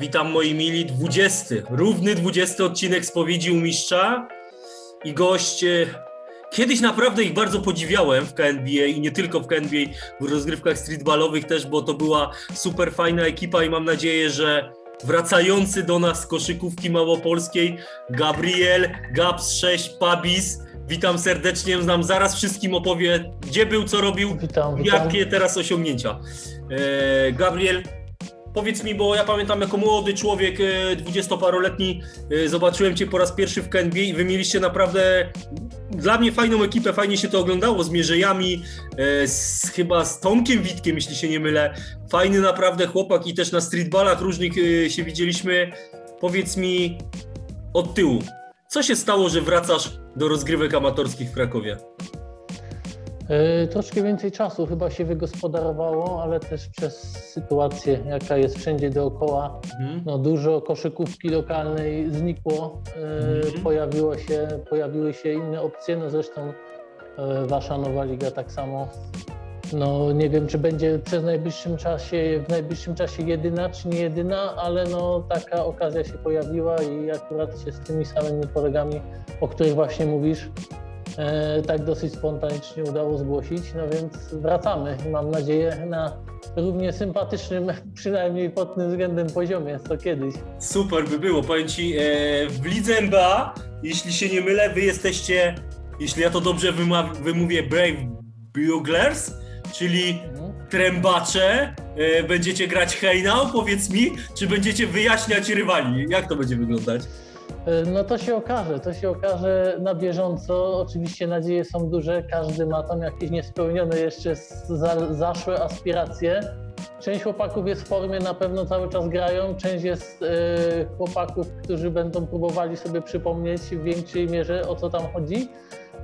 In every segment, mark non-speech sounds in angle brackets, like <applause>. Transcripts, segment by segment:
Witam moi mili, 20, równy 20 odcinek spowiedzi u mistrza i goście. Kiedyś naprawdę ich bardzo podziwiałem w KNBA i nie tylko w KNBA, w rozgrywkach streetballowych też, bo to była super fajna ekipa i mam nadzieję, że wracający do nas z koszykówki małopolskiej Gabriel, Gabs 6, Pabis. Witam serdecznie, znam zaraz wszystkim opowie, gdzie był, co robił, Witam, witam. jakie teraz osiągnięcia. E, Gabriel, powiedz mi, bo ja pamiętam jako młody człowiek, e, dwudziestoparoletni, e, zobaczyłem Cię po raz pierwszy w KNB i wy mieliście naprawdę dla mnie fajną ekipę, fajnie się to oglądało z Mierzejami, e, z, chyba z Tomkiem Witkiem, jeśli się nie mylę. Fajny naprawdę chłopak i też na streetballach różnych się widzieliśmy. Powiedz mi od tyłu, co się stało, że wracasz do rozgrywek amatorskich w Krakowie? E, Troszkę więcej czasu chyba się wygospodarowało, ale też przez sytuację, jaka jest wszędzie dookoła. Mhm. No, dużo koszykówki lokalnej znikło, e, Mhm. pojawiło się, pojawiły się inne opcje, no zresztą e, wasza nowa liga tak samo. No nie wiem, czy będzie przez najbliższym czasie, w najbliższym czasie jedyna, czy nie jedyna, ale no taka okazja się pojawiła i akurat się z tymi samymi kolegami, o których właśnie mówisz, tak dosyć spontanicznie udało zgłosić, no więc wracamy i mam nadzieję na równie sympatycznym, <laughs> przynajmniej pod tym względem poziomie, co kiedyś. Super by było, powiem Ci, e, w lidze NBA, jeśli się nie mylę, Wy jesteście, jeśli ja to dobrze wymówię, Brave Buglers, czyli Mhm. trębacze, e, będziecie grać hejnał, powiedz mi, czy będziecie wyjaśniać rywali? Jak to będzie wyglądać? E, No to się okaże, to się okaże na bieżąco. Oczywiście nadzieje są duże, każdy ma tam jakieś niespełnione jeszcze za, zaszłe aspiracje. Część chłopaków jest w formie, na pewno cały czas grają, część jest e, chłopaków, którzy będą próbowali sobie przypomnieć w większej mierze o co tam chodzi.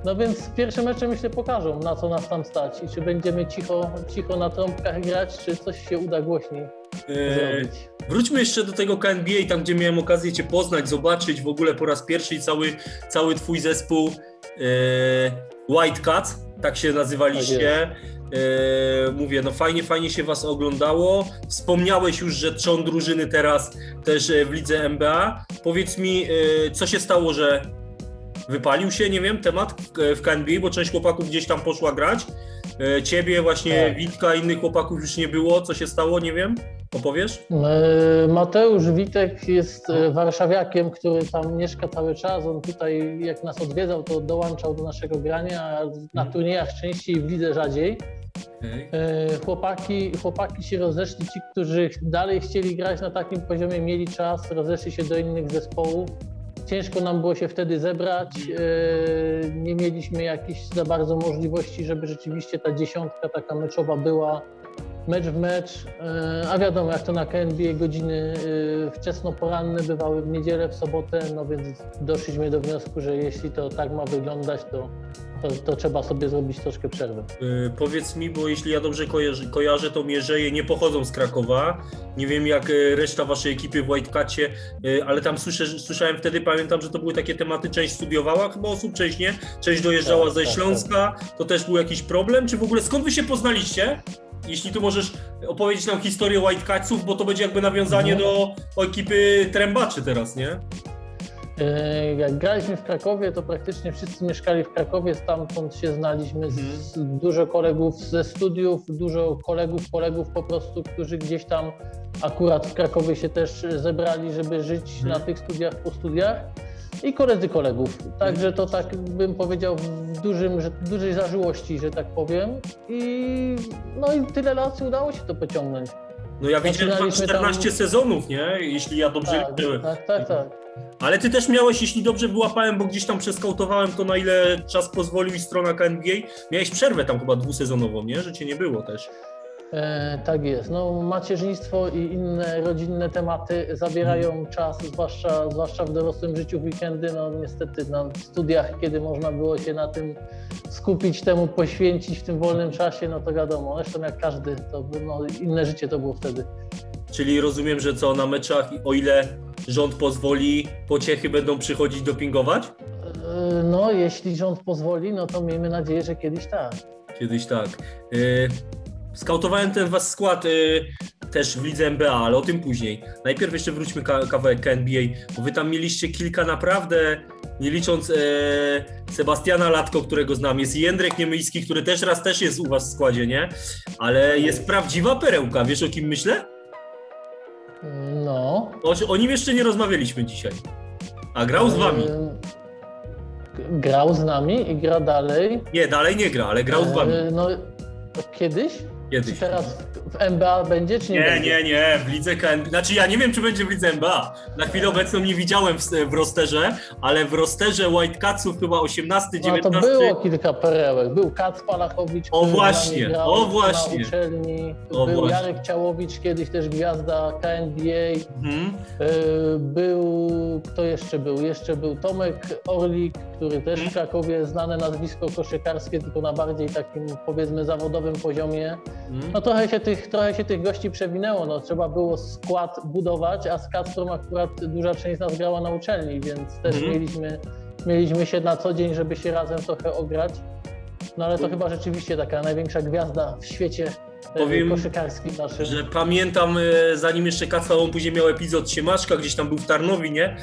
No więc pierwsze mecze myślę pokażą, na co nas tam stać i czy będziemy cicho, cicho na trąbkach grać, czy coś się uda głośniej E, zrobić. Wróćmy jeszcze do tego KNBA, tam gdzie miałem okazję Cię poznać, zobaczyć w ogóle po raz pierwszy i cały, cały Twój zespół e, White Cats, tak się nazywaliście. E, mówię, no fajnie, fajnie się Was oglądało. Wspomniałeś już, że trzon drużyny teraz też e, w lidze NBA. Powiedz mi, e, co się stało, że wypalił się, nie wiem, temat w- w KNBA, bo część chłopaków gdzieś tam poszła grać. E, Ciebie właśnie, Tak. Witka, innych chłopaków już nie było. Co się stało, nie wiem? Opowiesz? E, Mateusz Witek jest e, warszawiakiem, który tam mieszka cały czas. On tutaj, jak nas odwiedzał, to dołączał do naszego grania, a na Mhm. turniejach częściej, w lidze rzadziej. E, Chłopaki, chłopaki się rozeszli, ci, którzy dalej chcieli grać na takim poziomie, mieli czas, rozeszli się do innych zespołów. Ciężko nam było się wtedy zebrać. e, Nie mieliśmy jakichś za bardzo możliwości, żeby rzeczywiście ta dziesiątka taka meczowa była mecz w mecz. e, A wiadomo, jak to na KNBA godziny e, wczesnoporanne bywały w niedzielę, w sobotę, no więc doszliśmy do wniosku, że jeśli to tak ma wyglądać, to, to, to trzeba sobie zrobić troszkę przerwę. Y, Powiedz mi, bo jeśli ja dobrze kojarzę, kojarzę, to Mierzeje nie pochodzą z Krakowa. Nie wiem jak reszta waszej ekipy w Whitecacie, ale tam słyszę, słyszałem wtedy, pamiętam, że to były takie tematy, część studiowała chyba osób, część nie, część dojeżdżała Tak, ze tak, Śląska. To też był jakiś problem? Czy w ogóle skąd wy się poznaliście? Jeśli tu możesz opowiedzieć nam historię Whitecatsów, bo to będzie jakby nawiązanie Mhm. do ekipy Trębaczy teraz, nie? E, Jak graliśmy w Krakowie, to praktycznie wszyscy mieszkali w Krakowie, stamtąd się znaliśmy. Z, dużo kolegów ze studiów, dużo kolegów, kolegów po prostu, którzy gdzieś tam akurat w Krakowie się też zebrali, żeby żyć Mhm. na tych studiach po studiach. I koledzy kolegów. Także to tak bym powiedział w dużym, że, dużej zażyłości, że tak powiem. I no i tyle lat udało się to pociągnąć. No ja widziałem tam Zaczynaliśmy 14 tam- sezonów, nie? Jeśli ja dobrze Tak, liczyłem. tak, tak, tak. Ale ty też miałeś, jeśli dobrze wyłapałem, bo gdzieś tam przeskautowałem to, na ile czas pozwolił i strona KNBA, miałeś przerwę tam chyba dwusezonową, nie? Że cię nie było też. E, tak jest. No, macierzyństwo i inne rodzinne tematy zabierają Mhm. czas, zwłaszcza, zwłaszcza w dorosłym życiu w weekendy. No niestety na studiach, kiedy można było się na tym skupić, temu poświęcić w tym wolnym czasie, no to wiadomo, zresztą jak każdy, to no, inne życie to było wtedy. Czyli rozumiem, że co, na meczach, o ile rząd pozwoli, pociechy będą przychodzić dopingować? E, no jeśli rząd pozwoli, no to miejmy nadzieję, że kiedyś tak. Kiedyś tak. Y, Skautowałem ten wasz skład. y, też w lidze NBA, ale o tym później. Najpierw jeszcze wróćmy ka kawałek NBA, bo wy tam mieliście kilka naprawdę, nie licząc e, Sebastiana Latko, którego znam, jest Jędrek Niemyjski, który też raz też jest u was w składzie, nie? Ale jest prawdziwa perełka, wiesz o kim myślę? No. O, o nim jeszcze nie rozmawialiśmy dzisiaj. A grał z wami. E, Grał z nami i gra dalej. Nie, dalej nie gra, ale grał z wami. E, No, kiedyś? Kiedyś. Czy teraz w NBA będzie, czy nie, Nie, będzie? nie, nie, w lidze KNB. Znaczy ja nie wiem, czy będzie w lidze NBA. Na chwilę obecną nie widziałem w, w rosterze, ale w rosterze Whitecatsów chyba 18, No 19. to było kilka perełek. Był Kac Palachowicz, O, właśnie, grał o, właśnie. na uczelni. O, był właśnie. Jarek Ciałowicz, kiedyś też gwiazda KNBA. Mhm. Yy, Był, kto jeszcze był? Jeszcze był Tomek Orlik, który też Mhm. w Krakowie znane nazwisko koszykarskie, tylko na bardziej takim powiedzmy zawodowym poziomie. Mhm. No trochę się tych, trochę się tych gości przewinęło, no trzeba było skład budować, a z Kacprą akurat duża część z nas grała na uczelni, więc też Mhm. mieliśmy, mieliśmy się na co dzień, żeby się razem trochę ograć. No ale to chyba rzeczywiście taka największa gwiazda w świecie e, Powiem, koszykarskim naszym. Że pamiętam, e, zanim jeszcze Kacpa, on później miał epizod Siemaszka, gdzieś tam był w Tarnowi, nie?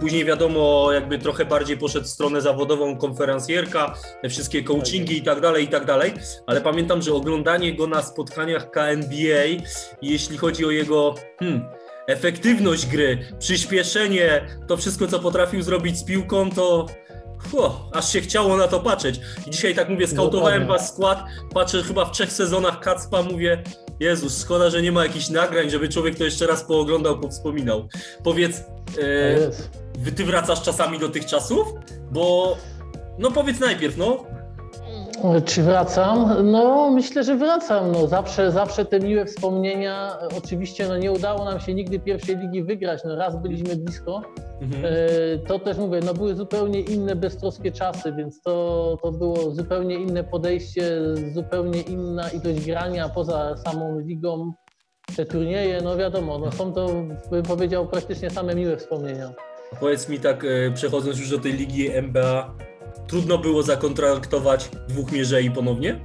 Później wiadomo, jakby trochę bardziej poszedł w stronę zawodową, konferencjerka, te wszystkie coachingi i tak dalej, i tak dalej. Ale pamiętam, że oglądanie go na spotkaniach KNBA, jeśli chodzi o jego hmm, efektywność gry, przyspieszenie, to wszystko, co potrafił zrobić z piłką, to Ło, aż się chciało na to patrzeć. I dzisiaj tak mówię, skautowałem was skład, patrzę chyba w trzech sezonach Kacpa, mówię, Jezus, szkoda, że nie ma jakichś nagrań, żeby człowiek to jeszcze raz pooglądał, powspominał. Powiedz, e, wy- ty wracasz czasami do tych czasów? Bo, no powiedz najpierw, no. Czy wracam? No, myślę, że wracam. No, zawsze, zawsze te miłe wspomnienia. Oczywiście no, nie udało nam się nigdy pierwszej ligi wygrać. No, raz byliśmy blisko. Mhm. E, To też mówię, no, były zupełnie inne, beztroskie czasy, więc to, to było zupełnie inne podejście, zupełnie inna ilość grania poza samą ligą. Te turnieje, no wiadomo, no, są to, bym powiedział, praktycznie same miłe wspomnienia. Powiedz mi tak, e, przechodząc już do tej ligi NBA, trudno było zakontraktować dwóch mierzei ponownie?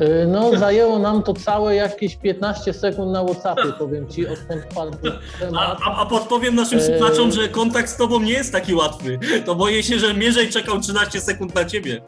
E, No, zajęło nam to całe jakieś 15 sekund na Whatsappie, <laughs> powiem Ci, odkąd padł A, temat. a, a podpowiem naszym Eee. słuchaczom, że kontakt z tobą nie jest taki łatwy. To boję się, że mierzej czekał 13 sekund na ciebie.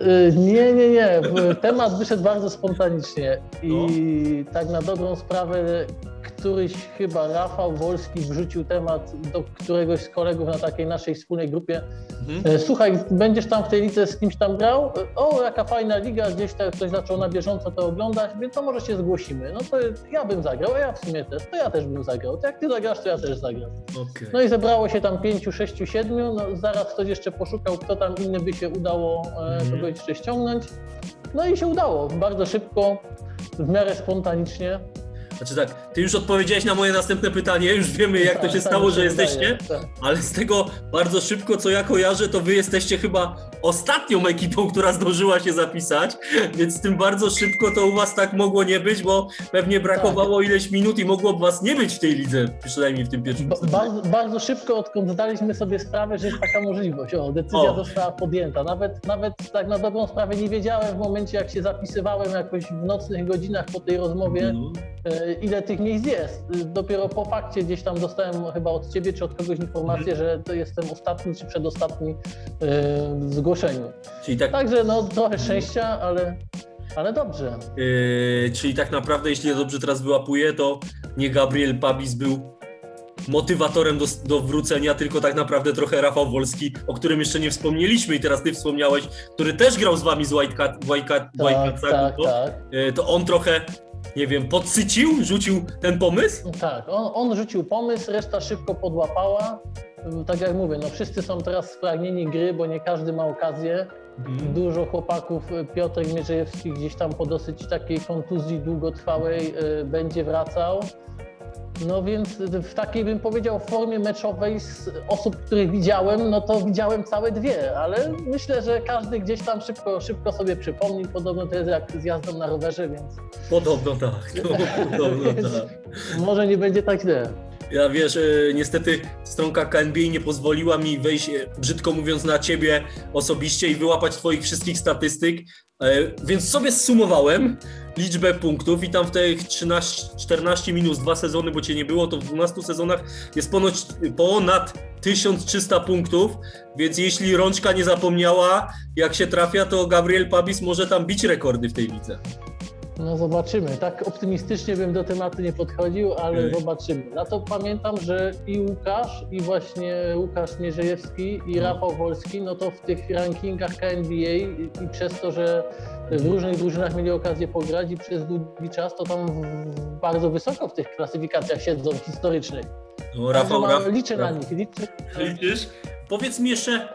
Y, Nie, nie, nie. Temat wyszedł bardzo spontanicznie i No. tak na dobrą sprawę któryś chyba Rafał Wolski wrzucił temat do któregoś z kolegów na takiej naszej wspólnej grupie. Mhm. E, Słuchaj, będziesz tam w tej lidze z kimś tam grał? O, jaka fajna liga, gdzieś tak ktoś zaczął na bieżąco to oglądać, więc to może się zgłosimy. No to ja bym zagrał, a ja w sumie też, to ja też bym zagrał. To jak ty zagrasz, to ja też zagram. Okej. No i zebrało się tam pięciu, sześciu, siedmiu. No, zaraz ktoś jeszcze poszukał, kto tam inny by się udało e, Mhm. kogoś jeszcze ściągnąć. No i się udało. Bardzo szybko, w miarę spontanicznie. Znaczy tak, ty już odpowiedziałeś na moje następne pytanie, już wiemy jak to Tak, się tak stało, że się jesteście, tak. ale z tego bardzo szybko, co ja kojarzę, to wy jesteście chyba ostatnią ekipą, która zdążyła się zapisać, więc z tym bardzo szybko to u was tak mogło nie być, bo pewnie brakowało ileś minut i mogło was nie być w tej lidze, przynajmniej w tym pierwszym Ba- bardzo, bardzo szybko, odkąd zdaliśmy sobie sprawę, że jest taka możliwość. O, decyzja O. została podjęta. Nawet, nawet tak na dobrą sprawę nie wiedziałem w momencie, jak się zapisywałem jakoś w nocnych godzinach po tej rozmowie, No. e, ile tych miejsc jest. E, Dopiero po fakcie gdzieś tam dostałem chyba od ciebie czy od kogoś informację, że to jestem ostatni czy przedostatni e, w zgłoszeniu. Tak, Także no trochę szczęścia, ale, ale dobrze. Yy, czyli tak naprawdę, jeśli ja dobrze teraz wyłapuję, to nie Gabriel Pabis był motywatorem do, do wrócenia, tylko tak naprawdę trochę Rafał Wolski, o którym jeszcze nie wspomnieliśmy i teraz ty wspomniałeś, który też grał z wami z Whitecat, Whitecat, Tak, Whitecatsach, tak, to, tak. to on trochę, nie wiem, podsycił, rzucił ten pomysł? Tak, on, on rzucił pomysł, reszta szybko podłapała. Tak jak mówię, no wszyscy są teraz spragnieni gry, bo nie każdy ma okazję. Dużo chłopaków, Piotr Mierzejewski gdzieś tam po dosyć takiej kontuzji długotrwałej y, będzie wracał. No więc w takiej bym powiedział formie meczowej z osób, których widziałem, no to widziałem całe dwie, ale myślę, że każdy gdzieś tam szybko, szybko sobie przypomni. Podobno to jest jak z jazdą na rowerze, więc Podobno tak, no, <laughs> podobno tak. może nie będzie tak źle. Ja wiesz, e, niestety stronka KNBA nie pozwoliła mi wejść, e, brzydko mówiąc, na ciebie osobiście i wyłapać twoich wszystkich statystyk, więc sobie zsumowałem liczbę punktów i tam w tych 13, 14 minus dwa sezony, bo cię nie było, to w 12 sezonach jest ponoć ponad 1300 punktów, więc jeśli rączka nie zapomniała, jak się trafia, to Gabriel Pabis może tam bić rekordy w tej lidze. No zobaczymy. Tak optymistycznie bym do tematu nie podchodził, ale Okej. zobaczymy. Na to pamiętam, że i Łukasz, i właśnie Łukasz Mierzejewski, i No. Rafał Wolski, no to w tych rankingach KNBA i, i przez to, że w różnych drużynach mieli okazję pograć i przez długi czas, to tam w, bardzo wysoko w tych klasyfikacjach siedzą historycznych. No, Rafał, ma- Rafał, liczę na Rafał. nich, liczę, Liczysz? Powiedz mi jeszcze,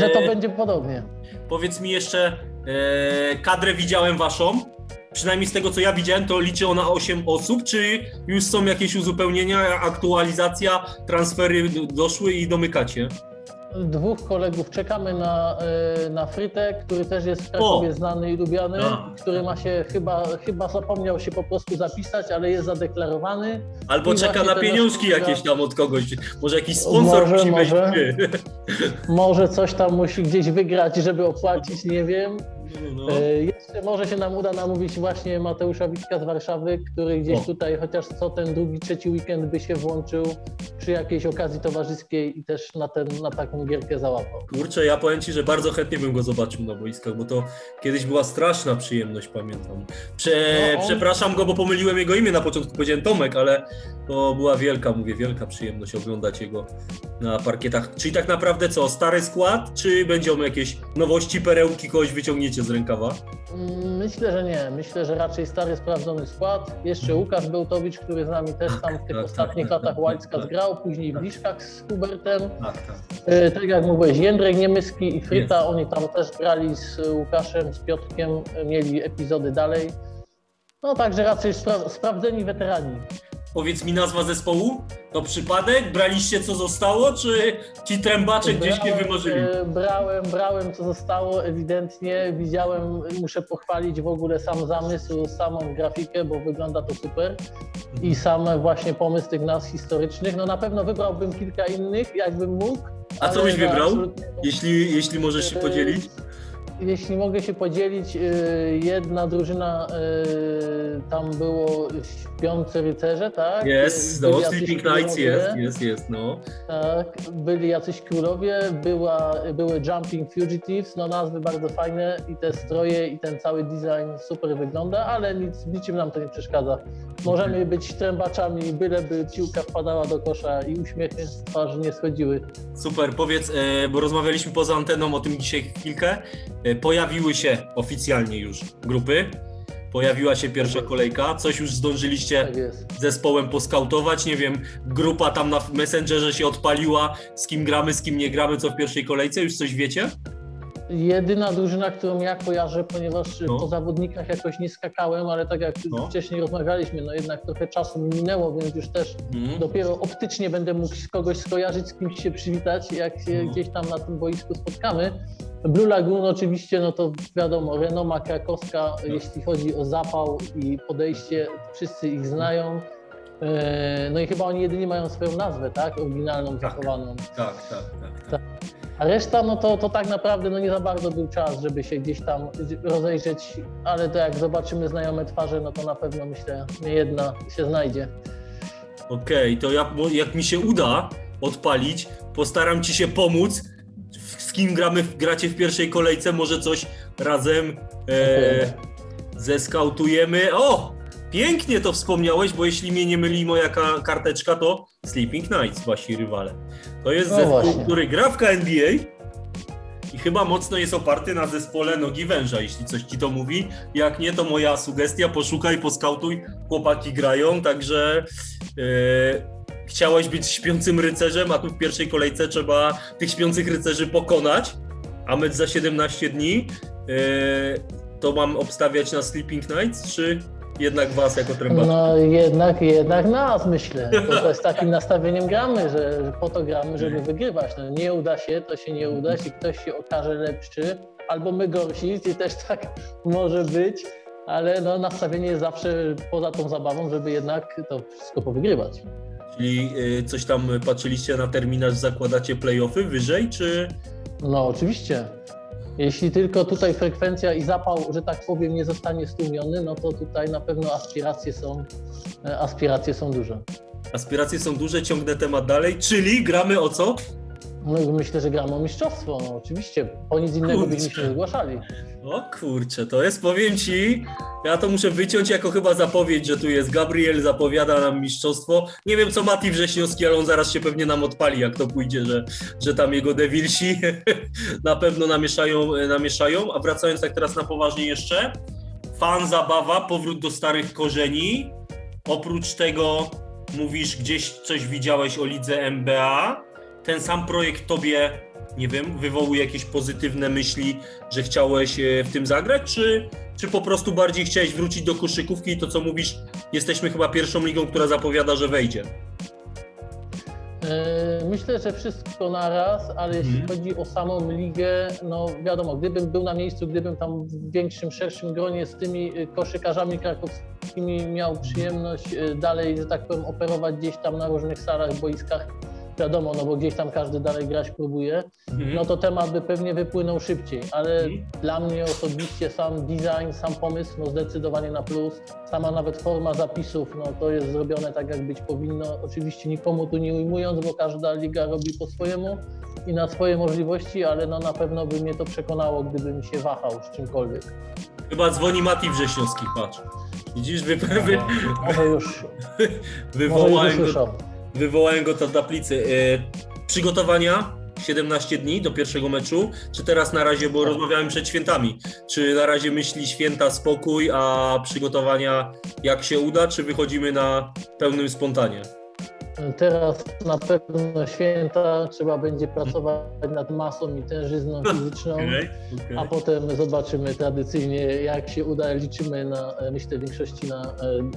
że to e, będzie podobnie. Powiedz mi jeszcze, e, kadrę widziałem waszą. Przynajmniej z tego co ja widziałem, to liczy ona 8 osób. Czy już są jakieś uzupełnienia, aktualizacja, transfery doszły i domykacie? Dwóch kolegów czekamy na, e, na Frytę, który też jest w Krakowie znany i lubiany, A. który ma się chyba, chyba zapomniał się po prostu zapisać, ale jest zadeklarowany. Albo I czeka na pieniążki nasz jakieś tam od kogoś. Może jakiś sponsor Może, musi może. <laughs> Może coś tam musi gdzieś wygrać, żeby opłacić, nie wiem. No, E, Jeszcze może się nam uda namówić właśnie Mateusza Witka z Warszawy, który gdzieś O. tutaj chociaż co ten drugi, trzeci weekend by się włączył przy jakiejś okazji towarzyskiej i też na, ten, na taką gierkę załapał. Kurczę, ja powiem Ci, że bardzo chętnie bym go zobaczył na boiskach, bo to kiedyś była straszna przyjemność, pamiętam. Prze No, on- Przepraszam go, bo pomyliłem jego imię na początku, powiedziałem Tomek, ale to była wielka, mówię, wielka przyjemność oglądać jego na parkietach. Czyli tak naprawdę co, stary skład, czy będą jakieś nowości, perełki, kogoś wyciągniecie z rękawa? Mm, Myślę, że nie. Myślę, że raczej stary, sprawdzony skład. Jeszcze Łukasz Bełtowicz, który z nami też tam w tych tak, ostatnich tak, latach tak, Łajcka tak. zgrał, później w Liszkach z Hubertem. Tak, tak. E, Tak jak mówiłeś, Jędrek Niemyski i Fryta, oni tam też grali z Łukaszem, z Piotrkiem, e, mieli epizody dalej. No także raczej spra- sprawdzeni weterani. Powiedz mi nazwa zespołu, to przypadek? Braliście co zostało, czy ci trębacze gdzieś nie wymarzyli? e, Brałem, brałem co zostało, ewidentnie. Widziałem, muszę pochwalić w ogóle sam zamysł, samą grafikę, bo wygląda to super. I sam właśnie pomysł tych nazw historycznych. No na pewno wybrałbym kilka innych, jakbym mógł. A co byś wybrał? absolutnie- Jeśli, jeśli możesz się podzielić? Jeśli mogę się podzielić, y, jedna drużyna y, tam było śpiące rycerze, tak? Jest, no, Sleeping Nights królowie, jest, jest, jest, no. Tak, byli jacyś królowie, była, były Jumping Fugitives, no nazwy bardzo fajne i te stroje i ten cały design super wygląda, ale nic, niczym nam to nie przeszkadza. Możemy być trębaczami, byleby piłka wpadała do kosza i uśmiechy z twarzy nie schodziły. Super, powiedz, e, bo rozmawialiśmy poza anteną o tym dzisiaj chwilkę. E, pojawiły się oficjalnie już grupy. Pojawiła się pierwsza kolejka. Coś już zdążyliście Tak zespołem poskautować. Nie wiem, grupa tam na Messengerze się odpaliła. Z kim gramy, z kim nie gramy, co w pierwszej kolejce. Już coś wiecie? Jedyna drużyna, którą ja kojarzę, ponieważ No. po zawodnikach jakoś nie skakałem, ale tak jak No. wcześniej rozmawialiśmy, no jednak trochę czasu mi minęło, więc już też Mhm. dopiero optycznie będę mógł kogoś skojarzyć, z kimś się przywitać, jak się No. gdzieś tam na tym boisku spotkamy. Blue Lagoon oczywiście, no to wiadomo, renoma krakowska, jeśli chodzi o zapał i podejście, wszyscy ich znają. E, No i chyba oni jedynie mają swoją nazwę, tak? Oryginalną, Tak. zachowaną. Tak, tak, tak. tak. A reszta, no to, to tak naprawdę no nie za bardzo był czas, żeby się gdzieś tam rozejrzeć, ale to jak zobaczymy znajome twarze, no to na pewno myślę, nie jedna się znajdzie. Okej, to ja, bo jak mi się uda odpalić, postaram ci się pomóc. Z kim gramy, gracie w pierwszej kolejce, może coś razem e, zeskautujemy. O! Pięknie to wspomniałeś, bo jeśli mnie nie myli moja ka- karteczka, to Sleeping Nights, wasi rywale. To jest No zespół, właśnie. który gra w KNBA i chyba mocno jest oparty na zespole Nogi Węża, jeśli coś ci to mówi. Jak nie, to moja sugestia, poszukaj, poskautuj, chłopaki grają, także e, chciałeś być śpiącym rycerzem, a tu w pierwszej kolejce trzeba tych śpiących rycerzy pokonać, a mecz za 17 dni. E, to mam obstawiać na Sleeping Nights, czy jednak was jako trębacza? No jednak, jednak nas myślę. To, to z takim nastawieniem gramy, że, że po to gramy, żeby wygrywać. No, nie uda się, to się nie uda. Jeśli ktoś się okaże lepszy, albo my gorsi, <laughs> i też tak może być, ale no, nastawienie jest zawsze poza tą zabawą, żeby jednak to wszystko powygrywać. Czyli y, coś tam patrzyliście na terminarz, zakładacie playoffy wyżej, czy No oczywiście. Jeśli tylko tutaj frekwencja i zapał, że tak powiem, nie zostanie stłumiony, no to tutaj na pewno aspiracje są, e, aspiracje są duże. Aspiracje są duże, ciągnę temat dalej, czyli gramy o co? No i myślę, że gramy o mistrzostwo, no oczywiście. Po nic innego Kurczę. byśmy się nie zgłaszali. O kurczę, to jest, powiem ci, ja to muszę wyciąć jako chyba zapowiedź, że tu jest Gabriel, zapowiada nam mistrzostwo. Nie wiem co Mati Wrześniowski, ale on zaraz się pewnie nam odpali, jak to pójdzie, że, że tam jego devilsi <laughs> na pewno namieszają, namieszają. A wracając tak teraz na poważnie jeszcze, fan zabawa, powrót do starych korzeni. Oprócz tego mówisz, gdzieś coś widziałeś o lidze MBA. Ten sam projekt tobie nie wiem, wywołuje jakieś pozytywne myśli, że chciałeś e, w tym zagrać, czy, czy po prostu bardziej chciałeś wrócić do koszykówki i to co mówisz, jesteśmy chyba pierwszą ligą, która zapowiada, że wejdzie. E, Myślę, że wszystko naraz, ale jeśli Mhm. chodzi o samą ligę, no wiadomo, gdybym był na miejscu, gdybym tam w większym, szerszym gronie z tymi y, koszykarzami krakowskimi miał przyjemność dalej, że tak powiem, operować gdzieś tam na różnych salach, boiskach, wiadomo, no bo gdzieś tam każdy dalej grać próbuje, Mhm. no to temat by pewnie wypłynął szybciej, ale Mhm. dla mnie osobiście sam design, sam pomysł, no zdecydowanie na plus. Sama nawet forma zapisów, no to jest zrobione tak, jak być powinno. Oczywiście nikomu tu nie ujmując, bo każda liga robi po swojemu i na swoje możliwości, ale no na pewno by mnie to przekonało, gdybym się wahał z czymkolwiek. Chyba dzwoni Mati Wrześniowski, patrz. Widzisz, wy, wy, Może już, może już wywołałem, go, usłyszał. Wywołałem go w tablicy. E, przygotowania 17 dni do pierwszego meczu, czy teraz na razie, bo Tak. rozmawiałem przed świętami, czy na razie myśli święta spokój, a przygotowania jak się uda, czy wychodzimy na pełnym spontanie? Teraz na pewno święta trzeba będzie pracować nad masą i tężyzną <laughs> fizyczną. Okej, okej. A potem zobaczymy tradycyjnie, jak się uda. Liczymy na, e, myślę, w większości na e,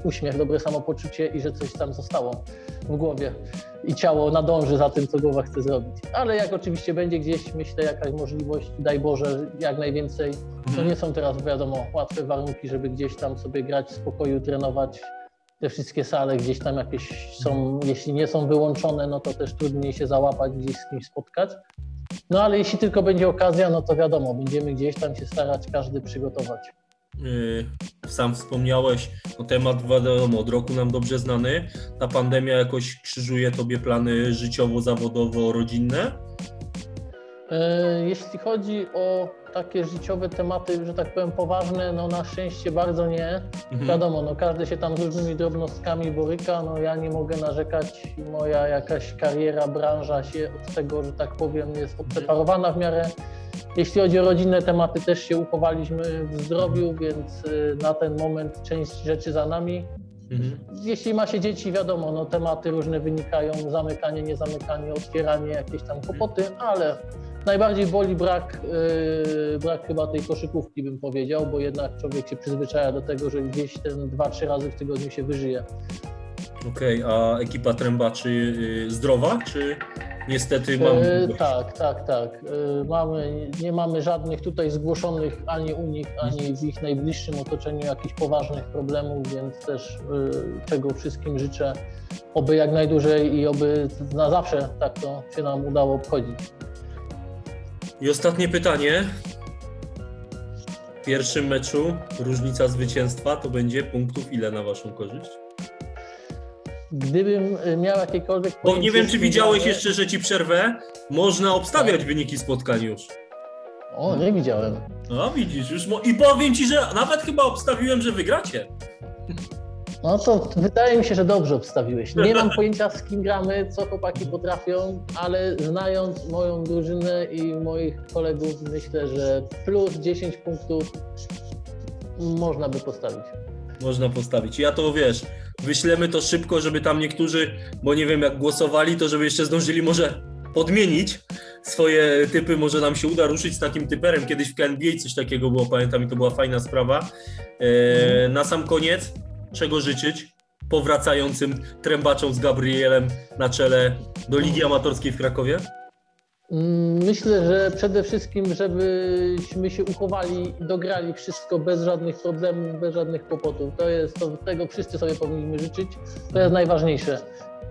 uśmiech, dobre samopoczucie i że coś tam zostało w głowie i ciało nadąży za tym, co głowa chce zrobić. Ale jak oczywiście będzie gdzieś, myślę, jakaś możliwość, daj Boże, jak najwięcej. To Mhm. nie są teraz, wiadomo, łatwe warunki, żeby gdzieś tam sobie grać w spokoju, trenować. Te wszystkie sale gdzieś tam jakieś są, jeśli nie są wyłączone, no to też trudniej się załapać, gdzieś z kimś spotkać. No ale jeśli tylko będzie okazja, no to wiadomo, będziemy gdzieś tam się starać każdy przygotować. Yy, Sam wspomniałeś, no temat wiadomo, od roku nam dobrze znany. Ta pandemia jakoś krzyżuje tobie plany życiowo, zawodowo, rodzinne? E, Jeśli chodzi o takie życiowe tematy, że tak powiem poważne, no na szczęście bardzo nie. Mhm. Wiadomo, no każdy się tam z różnymi drobnostkami boryka, no ja nie mogę narzekać, moja jakaś kariera, branża się od tego, że tak powiem, jest odseparowana w miarę. Jeśli chodzi o rodzinne tematy, też się uchowaliśmy w zdrowiu, więc y, na ten moment część rzeczy za nami. Mhm. Jeśli ma się dzieci, wiadomo, no tematy różne wynikają, zamykanie, niezamykanie, otwieranie, jakieś tam kłopoty, ale najbardziej boli brak, yy, brak chyba tej koszykówki, bym powiedział, bo jednak człowiek się przyzwyczaja do tego, że gdzieś ten dwa, trzy razy w tygodniu się wyżyje. Okej, a ekipa trębaczy yy, zdrowa, czy niestety mamy... E, tak, tak, tak. E, mamy, nie mamy żadnych tutaj zgłoszonych ani u nich, ani w ich najbliższym otoczeniu jakichś poważnych problemów, więc też e, czego wszystkim życzę, oby jak najdłużej i oby na zawsze tak to się nam udało obchodzić. I ostatnie pytanie. W pierwszym meczu różnica zwycięstwa to będzie punktów ile na waszą korzyść? Gdybym e, miał jakiekolwiek Bo nie wiem, czy widziałeś jeszcze, że ci przerwę. Można obstawiać wyniki spotkań już. O, nie widziałem. No widzisz, już mo- i powiem ci, że nawet chyba obstawiłem, że wygracie. No to wydaje mi się, że dobrze obstawiłeś. Nie mam <laughs> pojęcia z kim gramy, co chłopaki potrafią, ale znając moją drużynę i moich kolegów, myślę, że plus 10 punktów można by postawić. Można postawić. Ja to wiesz, wyślemy to szybko, żeby tam niektórzy, bo nie wiem jak głosowali, to żeby jeszcze zdążyli może podmienić swoje typy, może nam się uda ruszyć z takim typerem. Kiedyś w KNBA coś takiego było, pamiętam i to była fajna sprawa. E, na sam koniec, czego życzyć powracającym trębaczom z Gabrielem na czele do Ligi Amatorskiej w Krakowie? Mm, Myślę, że przede wszystkim, żebyśmy się uchowali, dograli wszystko bez żadnych problemów, bez żadnych kłopotów. To jest to, tego wszyscy sobie powinniśmy życzyć. To jest najważniejsze.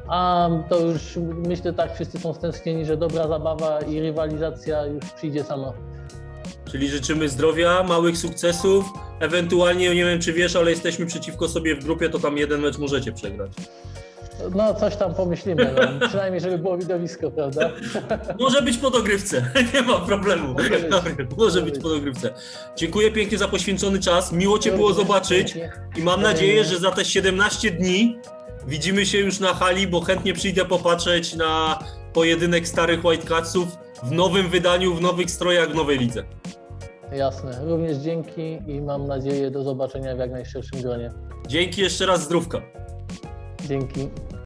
A to już myślę tak, wszyscy są stęsknieni, że dobra zabawa i rywalizacja już przyjdzie sama. Czyli życzymy zdrowia, małych sukcesów. Ewentualnie, nie wiem czy wiesz, ale jesteśmy przeciwko sobie w grupie, to tam jeden mecz możecie przegrać. No coś tam pomyślimy, no. <laughs> przynajmniej żeby było widowisko, prawda? <laughs> Może być po dogrywce, <laughs> nie ma problemu. Może być. Może Może być. po dogrywce. Dziękuję pięknie za poświęcony czas. Miło Cię było zobaczyć i mam nadzieję, że za te 17 dni widzimy się już na hali, bo chętnie przyjdę popatrzeć na pojedynek starych Whitecatsów w nowym wydaniu, w nowych strojach, w nowej lidze. Jasne, również dzięki i mam nadzieję do zobaczenia w jak najszerszym gronie. Dzięki jeszcze raz, zdrówka. Dzięki.